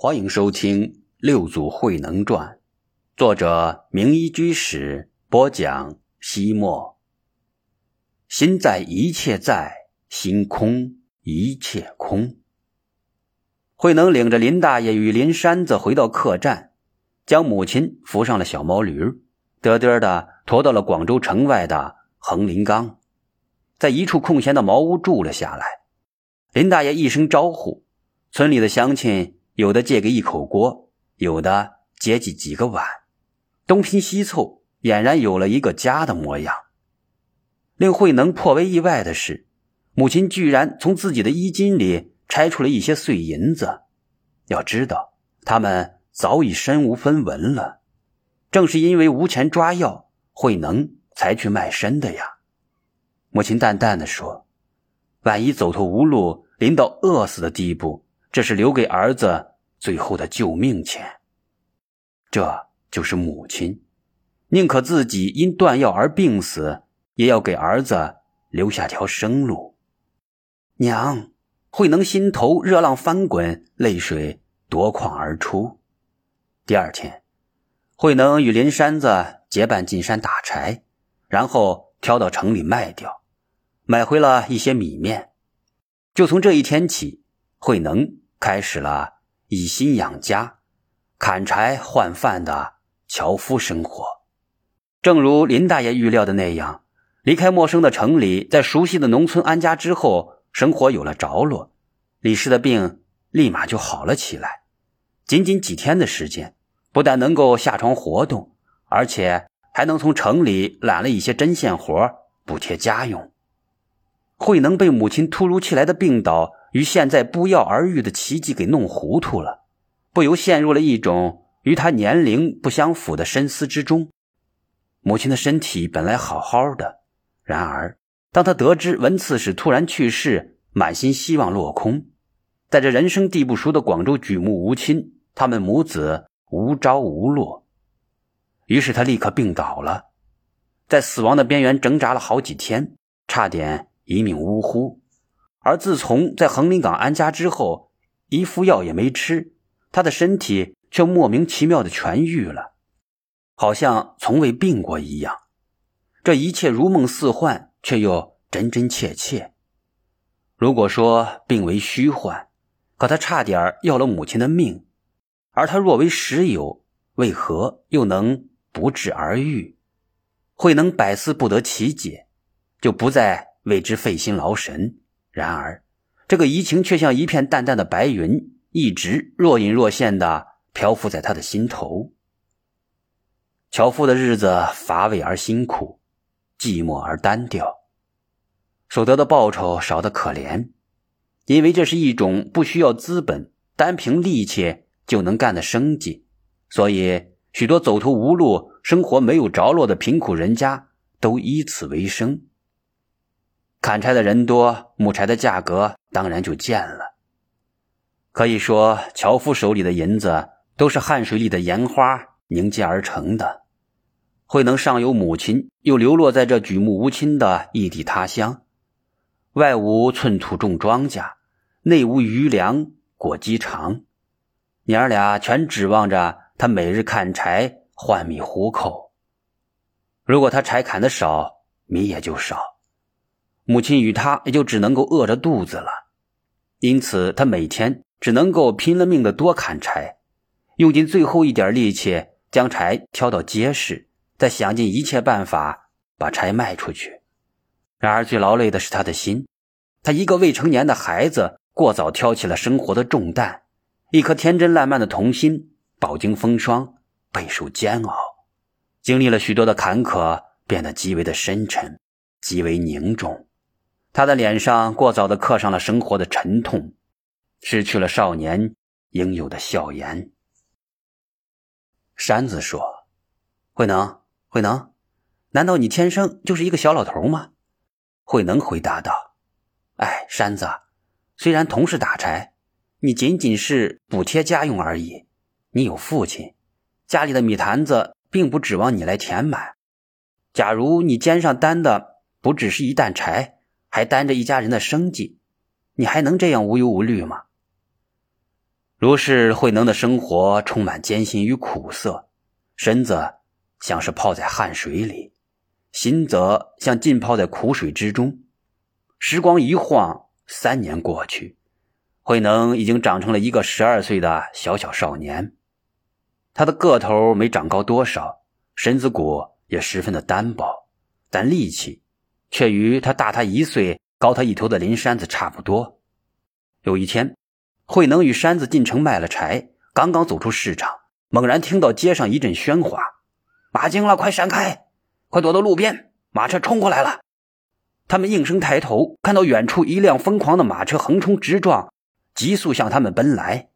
欢迎收听《六祖慧能传》，作者明一居士播讲。西莫，心在一切在，心空一切空。慧能领着林大爷与林山子回到客栈，将母亲扶上了小毛驴，嘚嘚的驮到了广州城外的横林岗，在一处空闲的茅屋住了下来。林大爷一声招呼，村里的乡亲。有的借给一口锅，有的接济几个碗，东拼西凑，俨然有了一个家的模样。令慧能颇为意外的是，母亲居然从自己的衣襟里拆出了一些碎银子。要知道，他们早已身无分文了。正是因为无钱抓药，慧能才去卖身的呀。母亲淡淡的说：“万一走投无路，临到饿死的地步。”这是留给儿子最后的救命钱，这就是母亲，宁可自己因断药而病死，也要给儿子留下条生路。娘，慧能心头热浪翻滚，泪水夺眶而出。第二天，慧能与林山子结伴进山打柴，然后挑到城里卖掉，买回了一些米面。就从这一天起。慧能开始了以薪养家、砍柴换饭的樵夫生活。正如林大爷预料的那样，离开陌生的城里，在熟悉的农村安家之后，生活有了着落。李氏的病立马就好了起来。仅仅几天的时间，不但能够下床活动，而且还能从城里揽了一些针线活补贴家用。慧能被母亲突如其来的病倒。与现在不药而愈的奇迹给弄糊涂了，不由陷入了一种与他年龄不相符的深思之中。母亲的身体本来好好的，然而当他得知文刺史突然去世，满心希望落空。在这人生地不熟的广州举目无亲，他们母子无着无落，于是他立刻病倒了，在死亡的边缘挣扎了好几天，差点一命呜呼。而自从在横林岗安家之后，一副药也没吃，他的身体却莫名其妙的痊愈了，好像从未病过一样。这一切如梦似幻，却又真真切切。如果说病为虚幻，可他差点要了母亲的命；而他若为实有，为何又能不治而愈？慧能百思不得其解，就不再为之费心劳神。然而，这个移情却像一片淡淡的白云，一直若隐若现的漂浮在他的心头。樵夫的日子乏味而辛苦，寂寞而单调，所得的报酬少得可怜。因为这是一种不需要资本、单凭力气就能干的生计，所以许多走投无路、生活没有着落的贫苦人家都以此为生。砍柴的人多，木柴的价格当然就贱了。可以说，樵夫手里的银子都是汗水里的盐花凝结而成的。慧能上有母亲，又流落在这举目无亲的异地他乡，外无寸土种庄稼，内无余粮裹饥肠，娘儿俩全指望着他每日砍柴换米糊口。如果他柴砍的少，米也就少。母亲与他也就只能够饿着肚子了，因此他每天只能够拼了命的多砍柴，用尽最后一点力气将柴挑到结实，再想尽一切办法把柴卖出去。然而最劳累的是他的心，他一个未成年的孩子，过早挑起了生活的重担，一颗天真烂漫的童心饱经风霜，备受煎熬，经历了许多的坎坷，变得极为的深沉，极为凝重。他的脸上过早的刻上了生活的沉痛，失去了少年应有的笑颜。山子说：“慧能，慧能，难道你天生就是一个小老头吗？”慧能回答道：“哎，山子，虽然同是打柴，你仅仅是补贴家用而已。你有父亲，家里的米坛子并不指望你来填满。假如你肩上担的不只是一担柴，”还担着一家人的生计，你还能这样无忧无虑吗？如是慧能的生活充满艰辛与苦涩，身子像是泡在汗水里，心则像浸泡在苦水之中。时光一晃，三年过去，慧能已经长成了一个十二岁的小小少年。他的个头没长高多少，身子骨也十分的单薄，但力气却与他大他一岁、高他一头的林山子差不多。有一天。慧能与山子进城卖了柴，刚刚走出市场，猛然听到街上一阵喧哗：“马惊了，快闪开！快躲到路边，马车冲过来了！”他们应声抬头，看到远处一辆疯狂的马车横冲直撞，急速向他们奔来。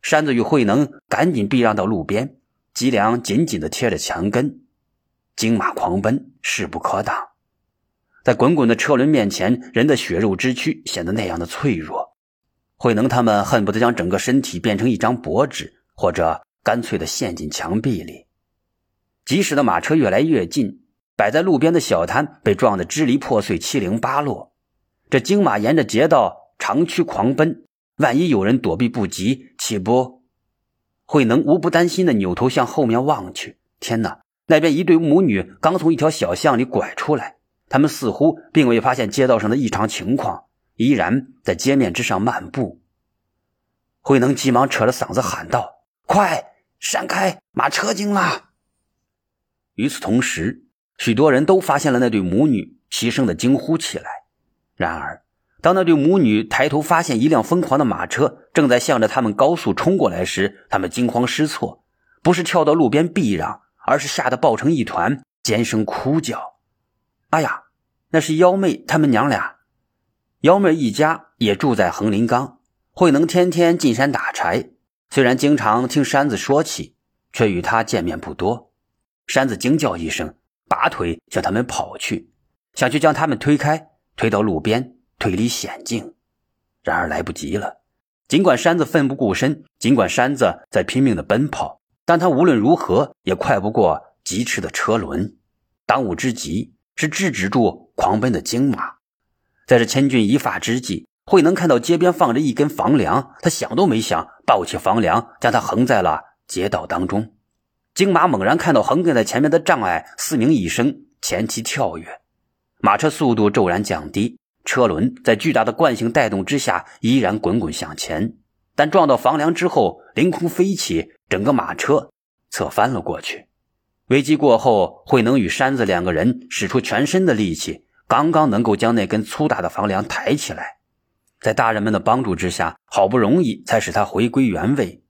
山子与慧能赶紧避让到路边，脊梁紧紧地贴着墙根。金马狂奔，势不可挡，在滚滚的车轮面前，人的血肉之躯显得那样的脆弱。慧能他们恨不得将整个身体变成一张薄纸，或者干脆的陷进墙壁里。即使的马车越来越近，摆在路边的小摊被撞得支离破碎、七零八落。这金马沿着街道长驱狂奔，万一有人躲避不及，岂不？慧能无不担心的扭头向后面望去。天哪！那边一对母女刚从一条小巷里拐出来，他们似乎并未发现街道上的异常情况。依然在街面之上漫步。慧能急忙扯着嗓子喊道：“快闪开，马车惊了！”与此同时，许多人都发现了那对母女，齐声的惊呼起来。然而，当那对母女抬头发现一辆疯狂的马车正在向着他们高速冲过来时，他们惊慌失措，不是跳到路边避让，而是吓得抱成一团，尖声哭叫：“哎呀，那是幺妹他们娘俩！”幺妹一家也住在横林岗，慧能天天进山打柴，虽然经常听山子说起，却与他见面不多。山子惊叫一声，拔腿向他们跑去，想去将他们推开，推到路边，推离险境。然而来不及了。尽管山子奋不顾身，尽管山子在拼命的奔跑，但他无论如何也快不过疾驰的车轮。当务之急是制止住狂奔的金马。在这千钧一发之际，慧能看到街边放着一根房梁，他想都没想，抱起房梁，将它横在了街道当中。金马猛然看到横亘在前面的障碍，嘶鸣一声，前蹄跳跃，马车速度骤然降低，车轮在巨大的惯性带动之下依然滚滚向前，但撞到房梁之后，凌空飞起，整个马车侧翻了过去。危机过后，慧能与山子两个人使出全身的力气。刚刚能够将那根粗大的房梁抬起来，在大人们的帮助之下，好不容易才使他回归原位。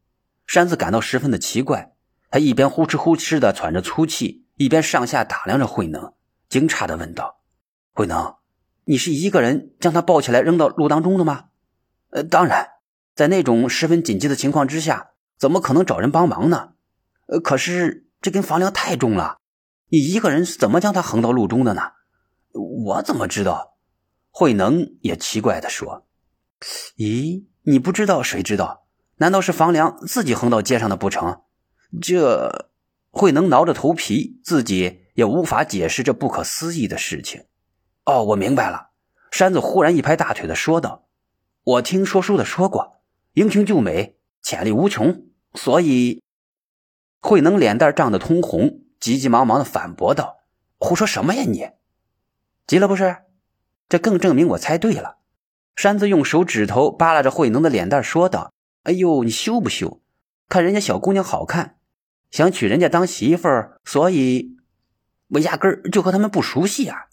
山子感到十分的奇怪，他一边呼哧呼哧的喘着粗气，一边上下打量着慧能，惊诧的问道：“慧能，你是一个人将他抱起来扔到路当中的吗？”“呃，当然，在那种十分紧急的情况之下，怎么可能找人帮忙呢？呃，可是这根房梁太重了，你一个人是怎么将它横到路中的呢？”我怎么知道？慧能也奇怪的说：“咦，你不知道谁知道？难道是房梁自己横到街上的不成？”这慧能挠着头皮，自己也无法解释这不可思议的事情。哦，我明白了。山子忽然一拍大腿的说道：“我听说书的说过，英雄救美，潜力无穷。所以，慧能脸蛋涨得通红，急急忙忙的反驳道：‘胡说什么呀你！’”急了不是？这更证明我猜对了。山子用手指头扒拉着慧能的脸蛋，说道：“哎呦，你羞不羞？看人家小姑娘好看，想娶人家当媳妇儿，所以我压根儿就和他们不熟悉啊。”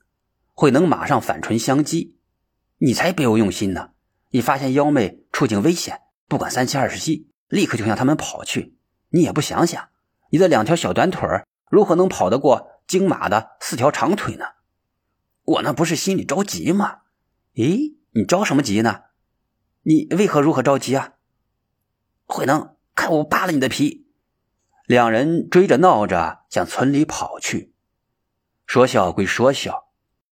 慧能马上反唇相讥：“你才别有用心呢！一发现妖妹处境危险，不管三七二十一，立刻就向他们跑去。你也不想想，你的两条小短腿如何能跑得过金马的四条长腿呢？”我那不是心里着急吗？咦，你着什么急呢？你为何如何着急啊？慧能，看我扒了你的皮！两人追着闹着向村里跑去。说笑归说笑，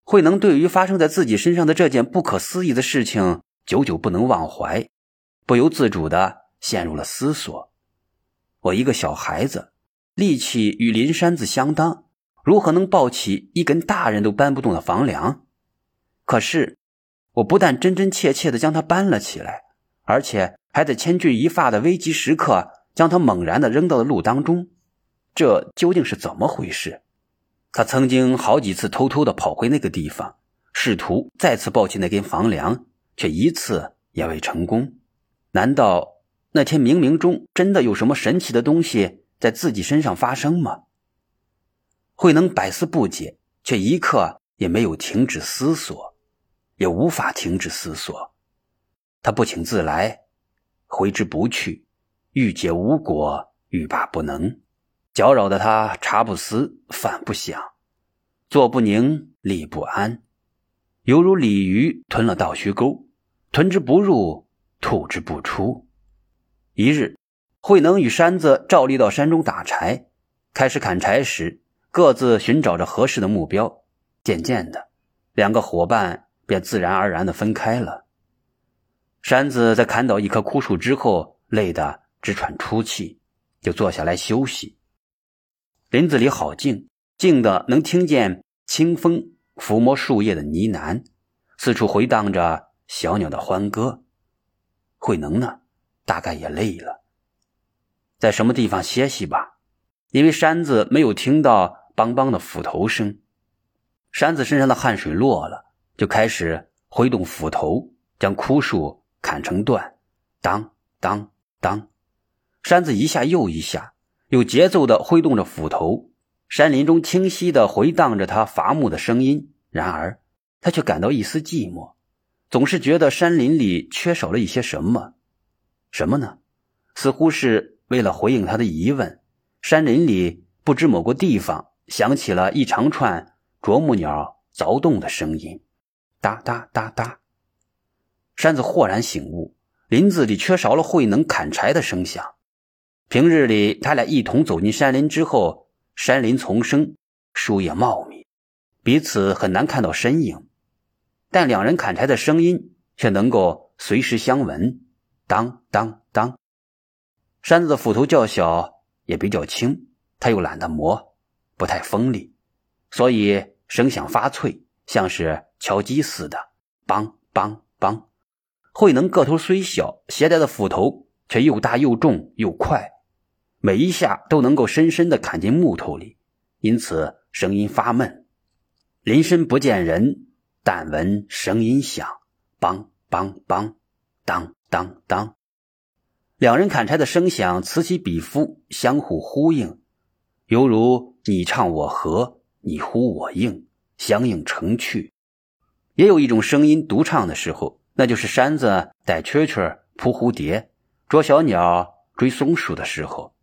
慧能对于发生在自己身上的这件不可思议的事情，久久不能忘怀，不由自主的陷入了思索。我一个小孩子，力气与林山子相当。如何能抱起一根大人都搬不动的房梁？可是，我不但真真切切的将它搬了起来，而且还在千钧一发的危急时刻将它猛然的扔到了路当中，这究竟是怎么回事？他曾经好几次偷偷的跑回那个地方，试图再次抱起那根房梁，却一次也未成功。难道那天冥冥中真的有什么神奇的东西在自己身上发生吗？慧能百思不解，却一刻也没有停止思索，也无法停止思索。他不请自来，挥之不去，欲解无果，欲罢不能。搅扰的他茶不思饭不想，坐不宁立不安，犹如鲤鱼吞了倒须钩，吞之不入，吐之不出。一日，慧能与山子照例到山中打柴，开始砍柴时，各自寻找着合适的目标。渐渐的，两个伙伴便自然而然的分开了。山子在砍倒一棵枯树之后，累得直喘粗气，就坐下来休息。林子里好静，静的能听见清风抚摸树叶的呢喃，四处回荡着小鸟的欢歌。慧能呢，大概也累了，在什么地方歇息吧？因为山子没有听到梆梆的斧头声，山子身上的汗水落了，就开始挥动斧头，将枯树砍成段。当当当，山子一下又一下。有节奏的挥动着斧头，山林中清晰的回荡着他伐木的声音。然而，他却感到一丝寂寞，总是觉得山林里缺少了一些什么。什么呢？似乎是为了回应他的疑问，山林里不知某个地方响起了一长串啄木鸟凿洞的声音，哒哒哒哒。山子豁然醒悟，林子里缺少了慧能砍柴的声响。平日里，他俩一同走进山林之后，山林丛生，树叶茂密，彼此很难看到身影，但两人砍柴的声音却能够随时相闻。当当当，山子的斧头较小，也比较轻，他又懒得磨，不太锋利，所以声响发脆，像是敲击似的。梆梆梆，慧能个头虽小，携带的斧头却又大又重又快。每一下都能够深深的砍进木头里，因此声音发闷。林深不见人，但闻声音响，梆梆梆，当当当。两人砍柴的声响此起彼伏，相互呼应，犹如你唱我和，你呼我应，相映成趣。也有一种声音独唱的时候，那就是山子逮蛐蛐、扑蝴蝶、捉小鸟、追松鼠的时候。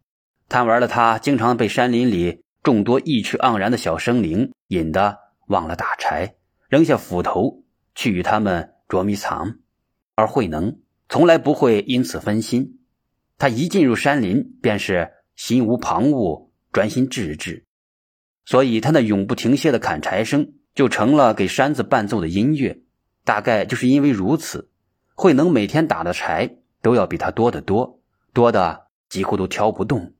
贪玩的他，经常被山林里众多意趣盎然的小生灵引得忘了打柴，扔下斧头去与他们捉迷藏。而慧能从来不会因此分心，他一进入山林便是心无旁骛，专心致志。所以他那永不停歇的砍柴声就成了给山子伴奏的音乐。大概就是因为如此，慧能每天打的柴都要比他多得多，多的几乎都挑不动。